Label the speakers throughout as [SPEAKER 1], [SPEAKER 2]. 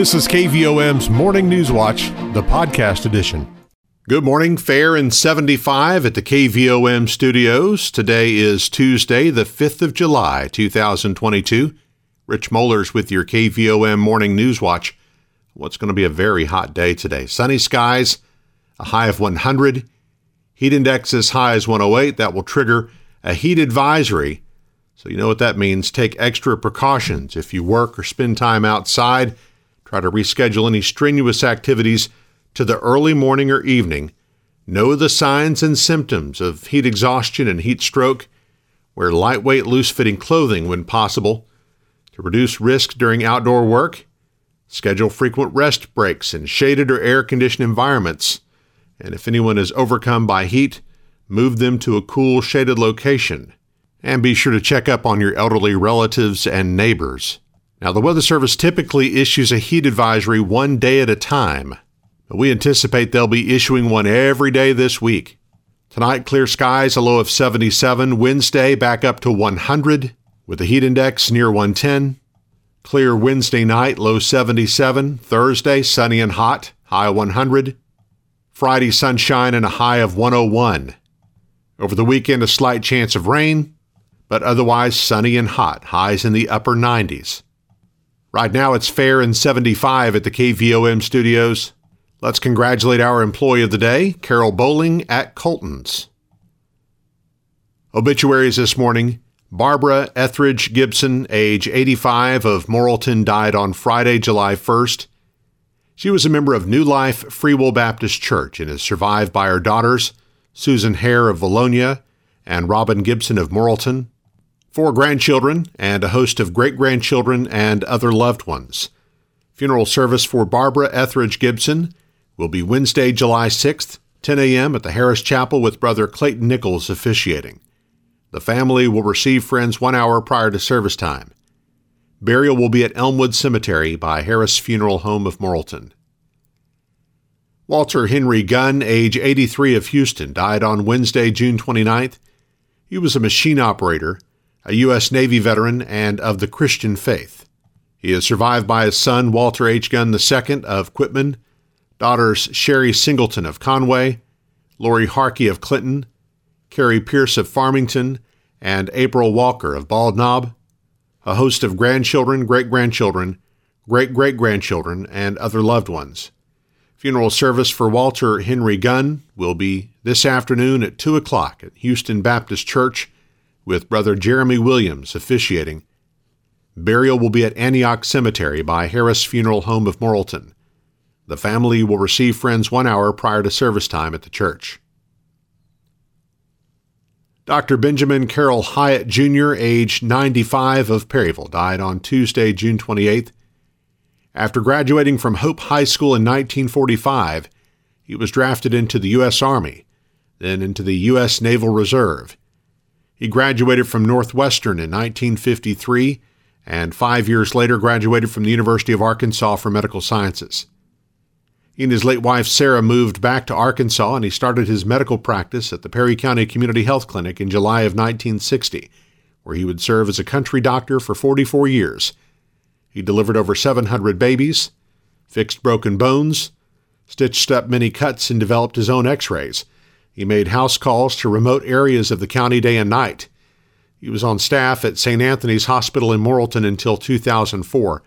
[SPEAKER 1] This is KVOM's Morning News Watch, the podcast edition. Good morning, fair and 75 at the KVOM studios. Today is Tuesday, the 5th of July, 2022. Rich Mollers with your KVOM Morning News Watch. What's going to be a very hot day today. Sunny skies, a high of 100. Heat index as high as 108. That will trigger a heat advisory. So you know what that means. Take extra precautions if you work or spend time outside Try to reschedule any strenuous activities to the early morning or evening. Know the signs and symptoms of heat exhaustion and heat stroke. Wear lightweight, loose fitting clothing when possible. To reduce risk during outdoor work, schedule frequent rest breaks in shaded or air conditioned environments. And if anyone is overcome by heat, move them to a cool, shaded location. And be sure to check up on your elderly relatives and neighbors. Now, the Weather Service typically issues a heat advisory one day at a time, but we anticipate they'll be issuing one every day this week. Tonight, clear skies, a low of 77. Wednesday, back up to 100, with a heat index near 110. Clear Wednesday night, low 77. Thursday, sunny and hot, high 100. Friday, sunshine and a high of 101. Over the weekend, a slight chance of rain, but otherwise sunny and hot, highs in the upper 90s. Right now it's fair and 75 at the KVOM studios. Let's congratulate our employee of the day, Carol Bowling at Colton's. Obituaries this morning. Barbara Etheridge Gibson, age 85, of Morrilton, died on Friday, July 1st. She was a member of New Life Free Will Baptist Church and is survived by her daughters, Susan Hare of Valonia and Robin Gibson of Morrilton four grandchildren, and a host of great grandchildren and other loved ones. Funeral service for Barbara Etheridge Gibson will be Wednesday, July 6th, 10 a.m. at the Harris Chapel with Brother Clayton Nichols officiating. The family will receive friends one hour prior to service time. Burial will be at Elmwood Cemetery by Harris Funeral Home of Morrilton. Walter Henry Gunn, age 83 of Houston, died on Wednesday, June 29th. He was a machine operator a U.S. Navy veteran and of the Christian faith. He is survived by his son, Walter H. Gunn II of Quitman, daughters Sherry Singleton of Conway, Lori Harkey of Clinton, Carrie Pierce of Farmington, and April Walker of Bald Knob, a host of grandchildren, great grandchildren, great great grandchildren, and other loved ones. Funeral service for Walter Henry Gunn will be this afternoon at 2 o'clock at Houston Baptist Church with Brother Jeremy Williams officiating. Burial will be at Antioch Cemetery by Harris Funeral Home of Morrilton. The family will receive friends one hour prior to service time at the church. Dr. Benjamin Carroll Hyatt Jr., age 95 of Perryville, died on Tuesday, June 28th. After graduating from Hope High School in 1945, he was drafted into the U.S. Army, then into the U.S. Naval Reserve. He graduated from Northwestern in 1953 and five years later graduated from the University of Arkansas for medical sciences. He and his late wife Sarah moved back to Arkansas and he started his medical practice at the Perry County Community Health Clinic in July of 1960, where he would serve as a country doctor for 44 years. He delivered over 700 babies, fixed broken bones, stitched up many cuts, and developed his own x rays. He made house calls to remote areas of the county day and night. He was on staff at St. Anthony's Hospital in Morrilton until 2004.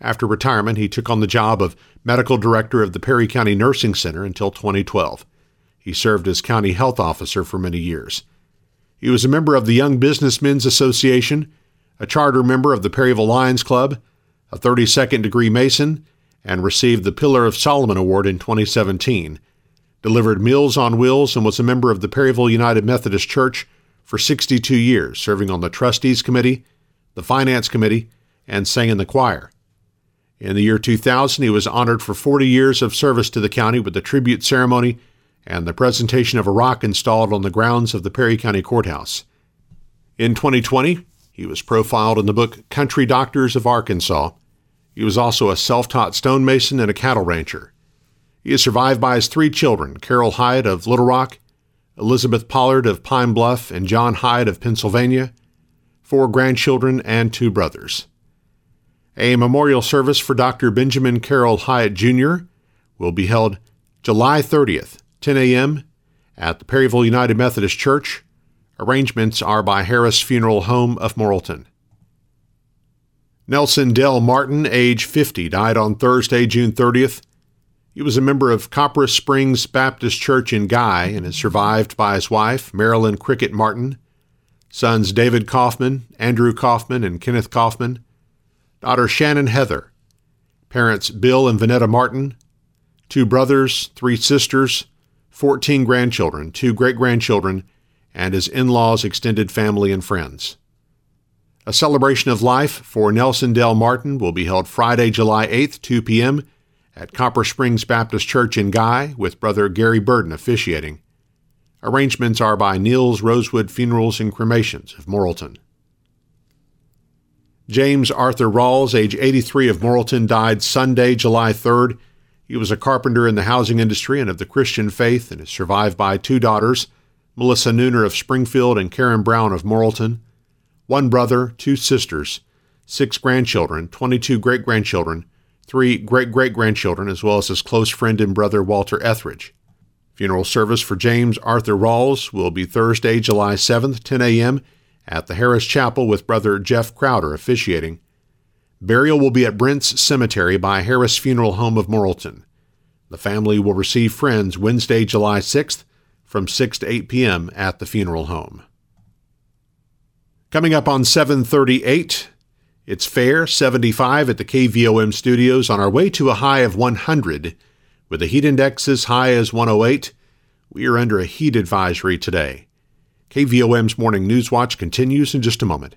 [SPEAKER 1] After retirement, he took on the job of medical director of the Perry County Nursing Center until 2012. He served as county health officer for many years. He was a member of the Young Businessmen's Association, a charter member of the Perryville Lions Club, a 32nd degree Mason, and received the Pillar of Solomon Award in 2017 delivered Meals on Wheels, and was a member of the Perryville United Methodist Church for 62 years, serving on the Trustees Committee, the Finance Committee, and sang in the choir. In the year 2000, he was honored for 40 years of service to the county with the tribute ceremony and the presentation of a rock installed on the grounds of the Perry County Courthouse. In 2020, he was profiled in the book Country Doctors of Arkansas. He was also a self taught stonemason and a cattle rancher. He is survived by his three children Carol Hyatt of Little Rock, Elizabeth Pollard of Pine Bluff, and John Hyatt of Pennsylvania, four grandchildren, and two brothers. A memorial service for Dr. Benjamin Carroll Hyatt Jr. will be held July 30th, 10 a.m. at the Perryville United Methodist Church. Arrangements are by Harris Funeral Home of Morrilton. Nelson Dell Martin, age 50, died on Thursday, June 30th. He was a member of Copperas Springs Baptist Church in Guy and is survived by his wife, Marilyn Cricket Martin, sons David Kaufman, Andrew Kaufman, and Kenneth Kaufman, daughter Shannon Heather, parents Bill and Vanetta Martin, two brothers, three sisters, 14 grandchildren, two great grandchildren, and his in laws, extended family, and friends. A celebration of life for Nelson Dell Martin will be held Friday, July 8th, 2 p.m. at Copper Springs Baptist Church in Guy, with Brother Gary Burden officiating. Arrangements are by Niels Rosewood Funerals and Cremations of Morrilton. James Arthur Rawls, age 83 of Morrilton, died Sunday, July 3rd. He was a carpenter in the housing industry and of the Christian faith and is survived by two daughters, Melissa Nooner of Springfield and Karen Brown of Morrilton, one brother, two sisters, six grandchildren, 22 great grandchildren, three great great grandchildren, as well as his close friend and brother Walter Etheridge. Funeral service for James Arthur Rawls will be Thursday, July 7th, 10 a.m at the Harris Chapel with Brother Jeff Crowder officiating. Burial will be at Brent's Cemetery by Harris Funeral Home of Morrilton. The family will receive friends Wednesday, July 6th from 6 to 8 p.m. at the funeral home. Coming up on 738, it's fair 75 at the KVOM studios on our way to a high of 100 with the heat index as high as 108. We are under a heat advisory today. KVOM's Morning News Watch continues in just a moment.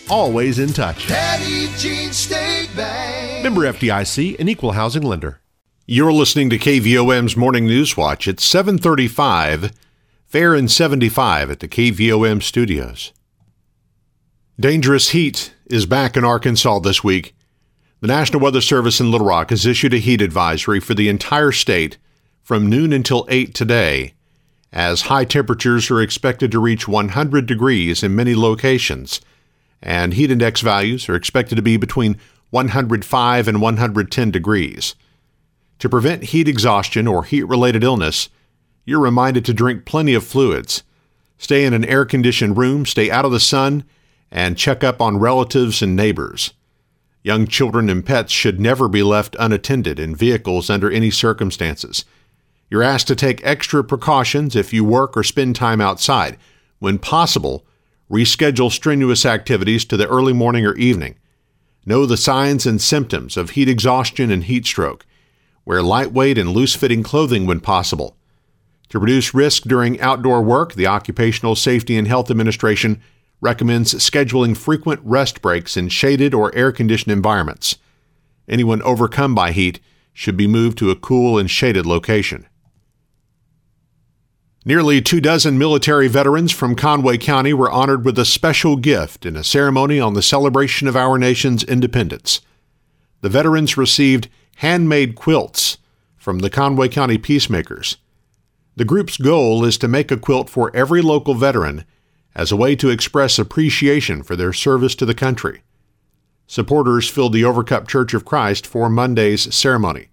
[SPEAKER 2] always in touch.
[SPEAKER 3] Petit Jean State Bank.
[SPEAKER 2] Member FDIC, an equal housing lender.
[SPEAKER 1] You're listening to KVOM's Morning News Watch at 735, fair and 75 at the KVOM studios. Dangerous heat is back in Arkansas this week. The National Weather Service in Little Rock has issued a heat advisory for the entire state from noon until 8 today, as high temperatures are expected to reach 100 degrees in many locations, and heat index values are expected to be between 105 and 110 degrees. To prevent heat exhaustion or heat related illness, you're reminded to drink plenty of fluids. Stay in an air conditioned room, stay out of the sun, and check up on relatives and neighbors. Young children and pets should never be left unattended in vehicles under any circumstances. You're asked to take extra precautions if you work or spend time outside. When possible, reschedule strenuous activities to the early morning or evening. Know the signs and symptoms of heat exhaustion and heat stroke. Wear lightweight and loose fitting clothing when possible. To reduce risk during outdoor work, the Occupational Safety and Health Administration recommends scheduling frequent rest breaks in shaded or air conditioned environments. Anyone overcome by heat should be moved to a cool and shaded location. Nearly two dozen military veterans from Conway County were honored with a special gift in a ceremony on the celebration of our nation's independence. The veterans received handmade quilts from the Conway County Piecemakers. The group's goal is to make a quilt for every local veteran as a way to express appreciation for their service to the country. Supporters filled the Overcup Church of Christ for Monday's ceremony.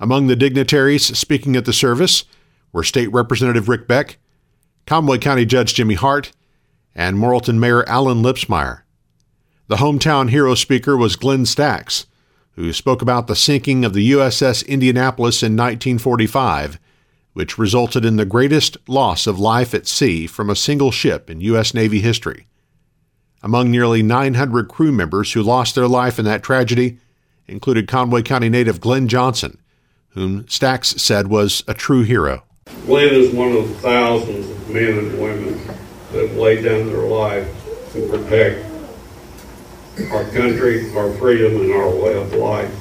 [SPEAKER 1] Among the dignitaries speaking at the service, were State Representative Rick Beck, Conway County Judge Jimmy Hart, and Morrilton Mayor Allen Lipsmeyer. The hometown hero speaker was Glenn Stacks, who spoke about the sinking of the USS Indianapolis in 1945, which resulted in the greatest loss of life at sea from a single ship in U.S. Navy history. Among nearly 900 crew members who lost their life in that tragedy included Conway County native Glenn Johnson, whom Stacks said was a true hero.
[SPEAKER 4] Glenn is one of the thousands of men and women that laid down their life to protect our country, our freedom, and our way of life.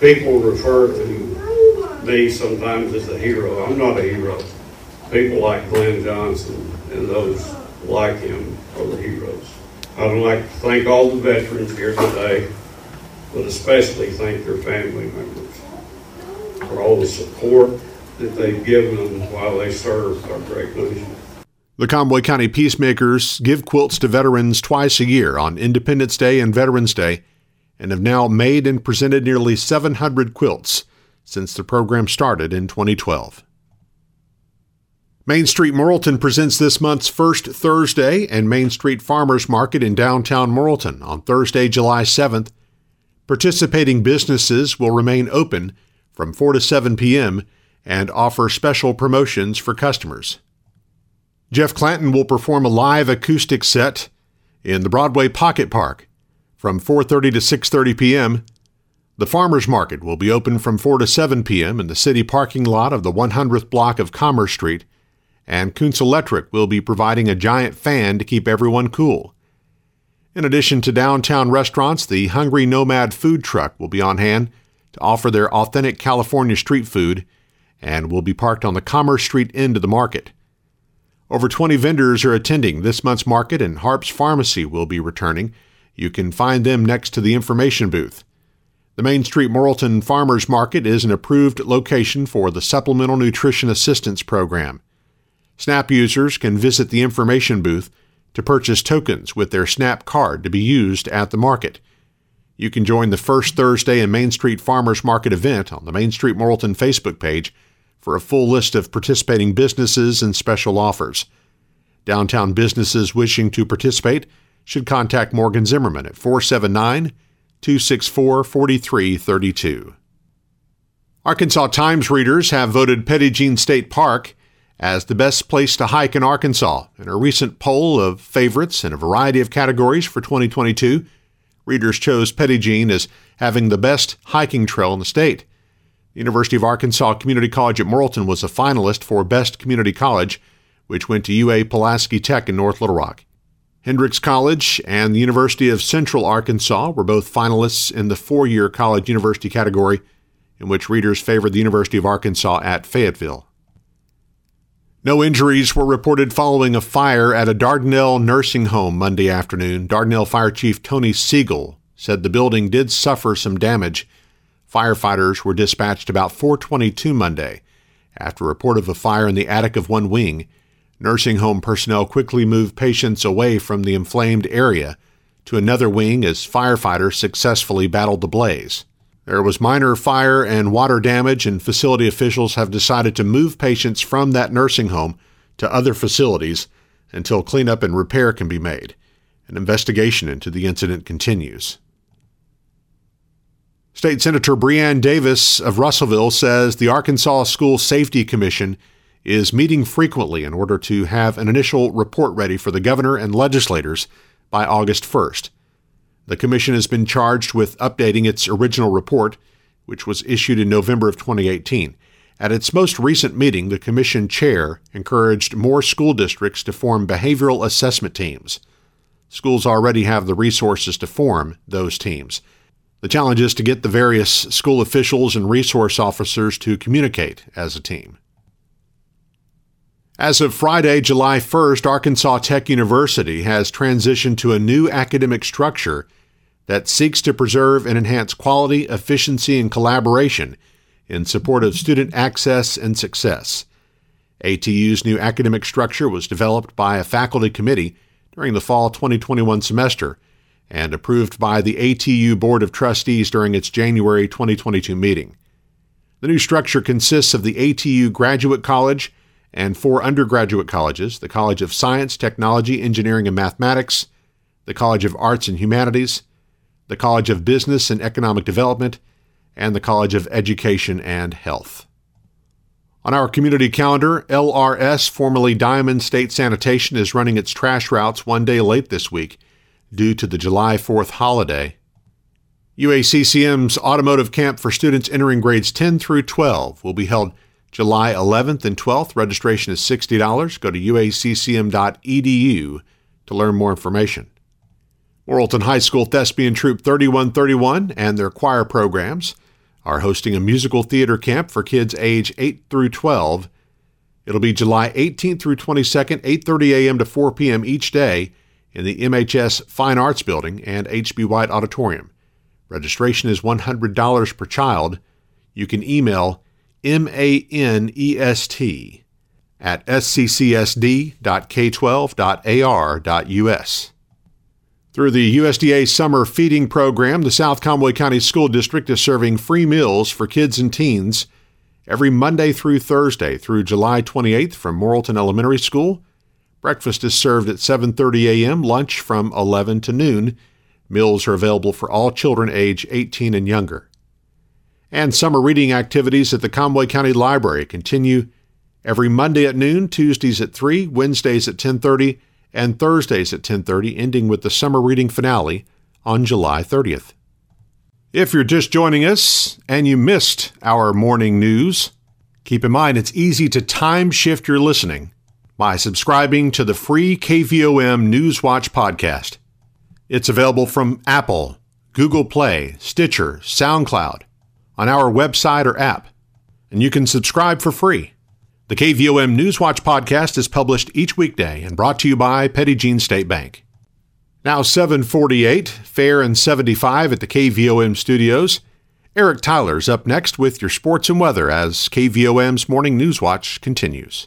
[SPEAKER 4] People refer to me sometimes as a hero. I'm not a hero. People like Glenn Johnson and those like him are the heroes. I'd like to thank all the veterans here today, but especially thank their family members for all the support that they've given them while they served our great nation.
[SPEAKER 1] The Conway County Piecemakers give quilts to veterans twice a year on Independence Day and Veterans Day and have now made and presented nearly 700 quilts since the program started in 2012. Main Street Morrilton presents this month's first Thursday and Main Street Farmers Market in downtown Morrilton on Thursday, July 7th. Participating businesses will remain open from 4 to 7 p.m. and offer special promotions for customers. Jeff Clanton will perform a live acoustic set in the Broadway Pocket Park from 4:30 to 6:30 p.m. The farmers market will be open from 4 to 7 p.m. in the city parking lot of the 100th block of Commerce Street, and Kuntz Electric will be providing a giant fan to keep everyone cool. In addition to downtown restaurants, the Hungry Nomad food truck will be on hand to offer their authentic California street food and will be parked on the Commerce Street end of the market. Over 20 vendors are attending this month's market, and Harps Pharmacy will be returning. You can find them next to the information booth. The Main Street Morrilton Farmers Market is an approved location for the Supplemental Nutrition Assistance Program. SNAP users can visit the information booth to purchase tokens with their SNAP card to be used at the market. You can join the first Thursday in Main Street Farmers Market event on the Main Street Morrilton Facebook page for a full list of participating businesses and special offers. Downtown businesses wishing to participate should contact Morgan Zimmerman at 479 264 4332. Arkansas Times readers have voted Petit Jean State Park as the best place to hike in Arkansas in a recent poll of favorites in a variety of categories for 2022. Readers chose Petit Jean as having the best hiking trail in the state. University of Arkansas Community College at Morrilton was a finalist for Best Community College, which went to UA Pulaski Tech in North Little Rock. Hendrix College and the University of Central Arkansas were both finalists in the four year college university category, in which readers favored the University of Arkansas at Fayetteville. No injuries were reported following a fire at a Dardanelle nursing home Monday afternoon. Dardanelle Fire Chief Tony Siegel said the building did suffer some damage Firefighters were dispatched about 422 Monday. After report of a fire in the attic of one wing, nursing home personnel quickly moved patients away from the inflamed area to another wing as firefighters successfully battled the blaze. There was minor fire and water damage, and facility officials have decided to move patients from that nursing home to other facilities until cleanup and repair can be made. An investigation into the incident continues. State Senator Breanne Davis of Russellville says the Arkansas School Safety Commission is meeting frequently in order to have an initial report ready for the governor and legislators by August 1st. The commission has been charged with updating its original report, which was issued in November of 2018. At its most recent meeting, the commission chair encouraged more school districts to form behavioral assessment teams. Schools already have the resources to form those teams. The challenge is to get the various school officials and resource officers to communicate as a team. As of Friday, July 1st, Arkansas Tech University has transitioned to a new academic structure that seeks to preserve and enhance quality, efficiency, and collaboration in support of student access and success. ATU's new academic structure was developed by a faculty committee during the fall 2021 semester and approved by the ATU Board of Trustees during its January 2022 meeting. The new structure consists of the ATU Graduate College and four undergraduate colleges the College of Science, Technology, Engineering, and Mathematics, the College of Arts and Humanities, the College of Business and Economic Development, and the College of Education and Health. On our community calendar, LRS, formerly Diamond State Sanitation, is running its trash routes one day late this week due to the July 4th holiday. UACCM's Automotive Camp for students entering grades 10 through 12 will be held July 11th and 12th. Registration is $60. Go to uaccm.edu to learn more information. Morrilton High School Thespian Troop 3131 and their choir programs are hosting a musical theater camp for kids age 8 through 12. It'll be July 18th through 22nd, 8:30 a.m. to 4 p.m. each day in the MHS Fine Arts Building and HB White Auditorium. Registration is $100 per child. You can email manest at sccsd.k12.ar.us. Through the USDA Summer Feeding Program, the South Conway County School District is serving free meals for kids and teens every Monday through Thursday through July 28th from Morrilton Elementary School. Breakfast is served at 7:30 a.m., lunch from 11 to noon. Meals are available for all children age 18 and younger. And summer reading activities at the Conway County Library continue every Monday at noon, Tuesdays at 3, Wednesdays at 10:30 and Thursdays at 10:30 ending with the summer reading finale on July 30th. If you're just joining us and you missed our morning news, keep in mind it's easy to time shift your listening by subscribing to the free KVOM Newswatch podcast. It's available from Apple, Google Play, Stitcher, SoundCloud, on our website or app, and you can subscribe for free. The KVOM Newswatch podcast is published each weekday and brought to you by Petit Jean State Bank. Now 748, fair and 75 at the KVOM studios. Eric Tyler's up next with your sports and weather as KVOM's Morning Newswatch continues.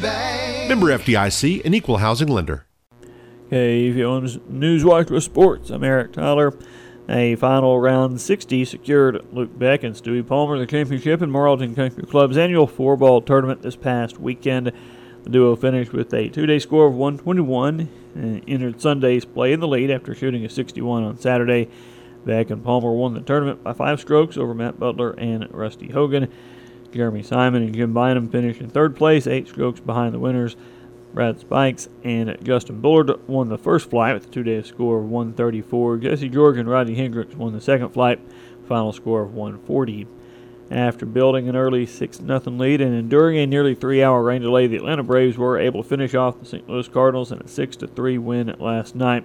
[SPEAKER 3] Bank.
[SPEAKER 2] Member FDIC, an equal housing lender.
[SPEAKER 5] KVOM's Newswatch with Sports. I'm Eric Tyler. A final round 60 secured Luke Beck and Stewie Palmer the championship in Morrilton Country Club's annual four ball tournament this past weekend. The duo finished with a two day score of 121 and uh, entered Sunday's play in the lead after shooting a 61 on Saturday. Beck and Palmer won the tournament by five strokes over Matt Butler and Rusty Hogan. Jeremy Simon and Jim Bynum finished in third place, eight strokes behind the winners. Brad Spikes and Justin Bullard won the first flight with a two-day score of 134. Jesse George and Rodney Hendricks won the second flight, final score of 140. After building an early 6 0 lead and enduring a nearly three hour rain delay, the Atlanta Braves were able to finish off the St. Louis Cardinals in a 6 3 win last night.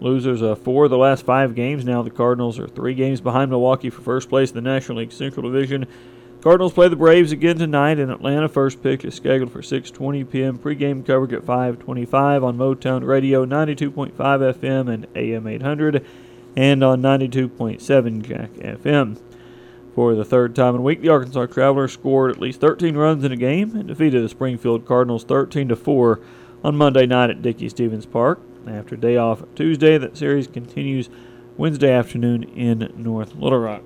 [SPEAKER 5] Losers of four of the last five games. Now the Cardinals are three games behind Milwaukee for first place in the National League Central Division. Cardinals play the Braves again tonight in Atlanta. First pitch is scheduled for 6:20 p.m. Pre-game coverage at 5:25 on Motown Radio 92.5 FM and AM 800, and on 92.7 Jack FM. For the third time in a week, the Arkansas Travelers scored at least 13 runs in a game and defeated the Springfield Cardinals 13 4 on Monday night at Dickey Stephens Park. After day off Tuesday, that series continues Wednesday afternoon in North Little Rock.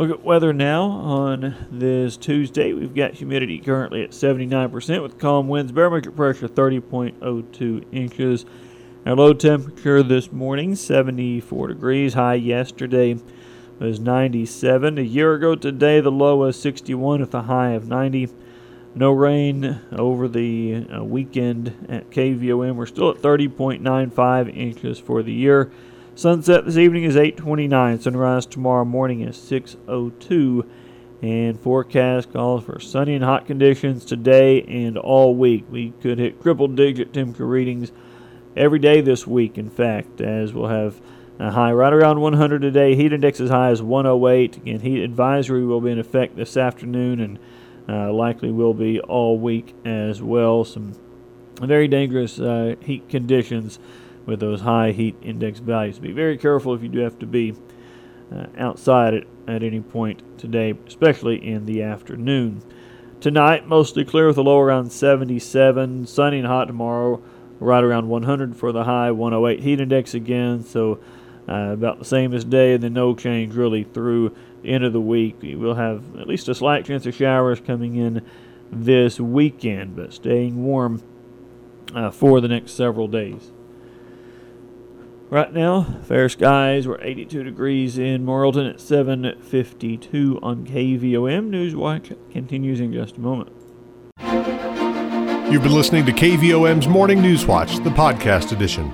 [SPEAKER 5] Look at weather now on this Tuesday. We've got humidity currently at 79% with calm winds, barometric pressure 30.02 inches. Our low temperature this morning 74 degrees, high yesterday was 97. A year ago today, the low was 61 with a high of 90. No rain over the uh, weekend at KVOM. We're still at 30.95 inches for the year. Sunset this evening is 8:29. Sunrise tomorrow morning is 6:02. And forecast calls for sunny and hot conditions today and all week. We could hit triple digit temperature readings every day this week, in fact, as we'll have a high right around 100 today. Heat index as high as 108. Again, heat advisory will be in effect this afternoon and uh, likely will be all week as well. Some very dangerous uh, heat conditions with those high heat index values. Be very careful if you do have to be uh, outside at, at any point today, especially in the afternoon. Tonight, mostly clear with a low around 77. Sunny and hot tomorrow, right around 100 for the high, 108 heat index again. So uh, about the same as day, and then no change really through the end of the week. We will have at least a slight chance of showers coming in this weekend, but staying warm uh, for the next several days. Right now, fair skies. We're 82 degrees in Morrilton at 7:52 on KVOM. Newswatch continues in just a moment.
[SPEAKER 1] You've been listening to KVOM's Morning News Watch, the podcast edition.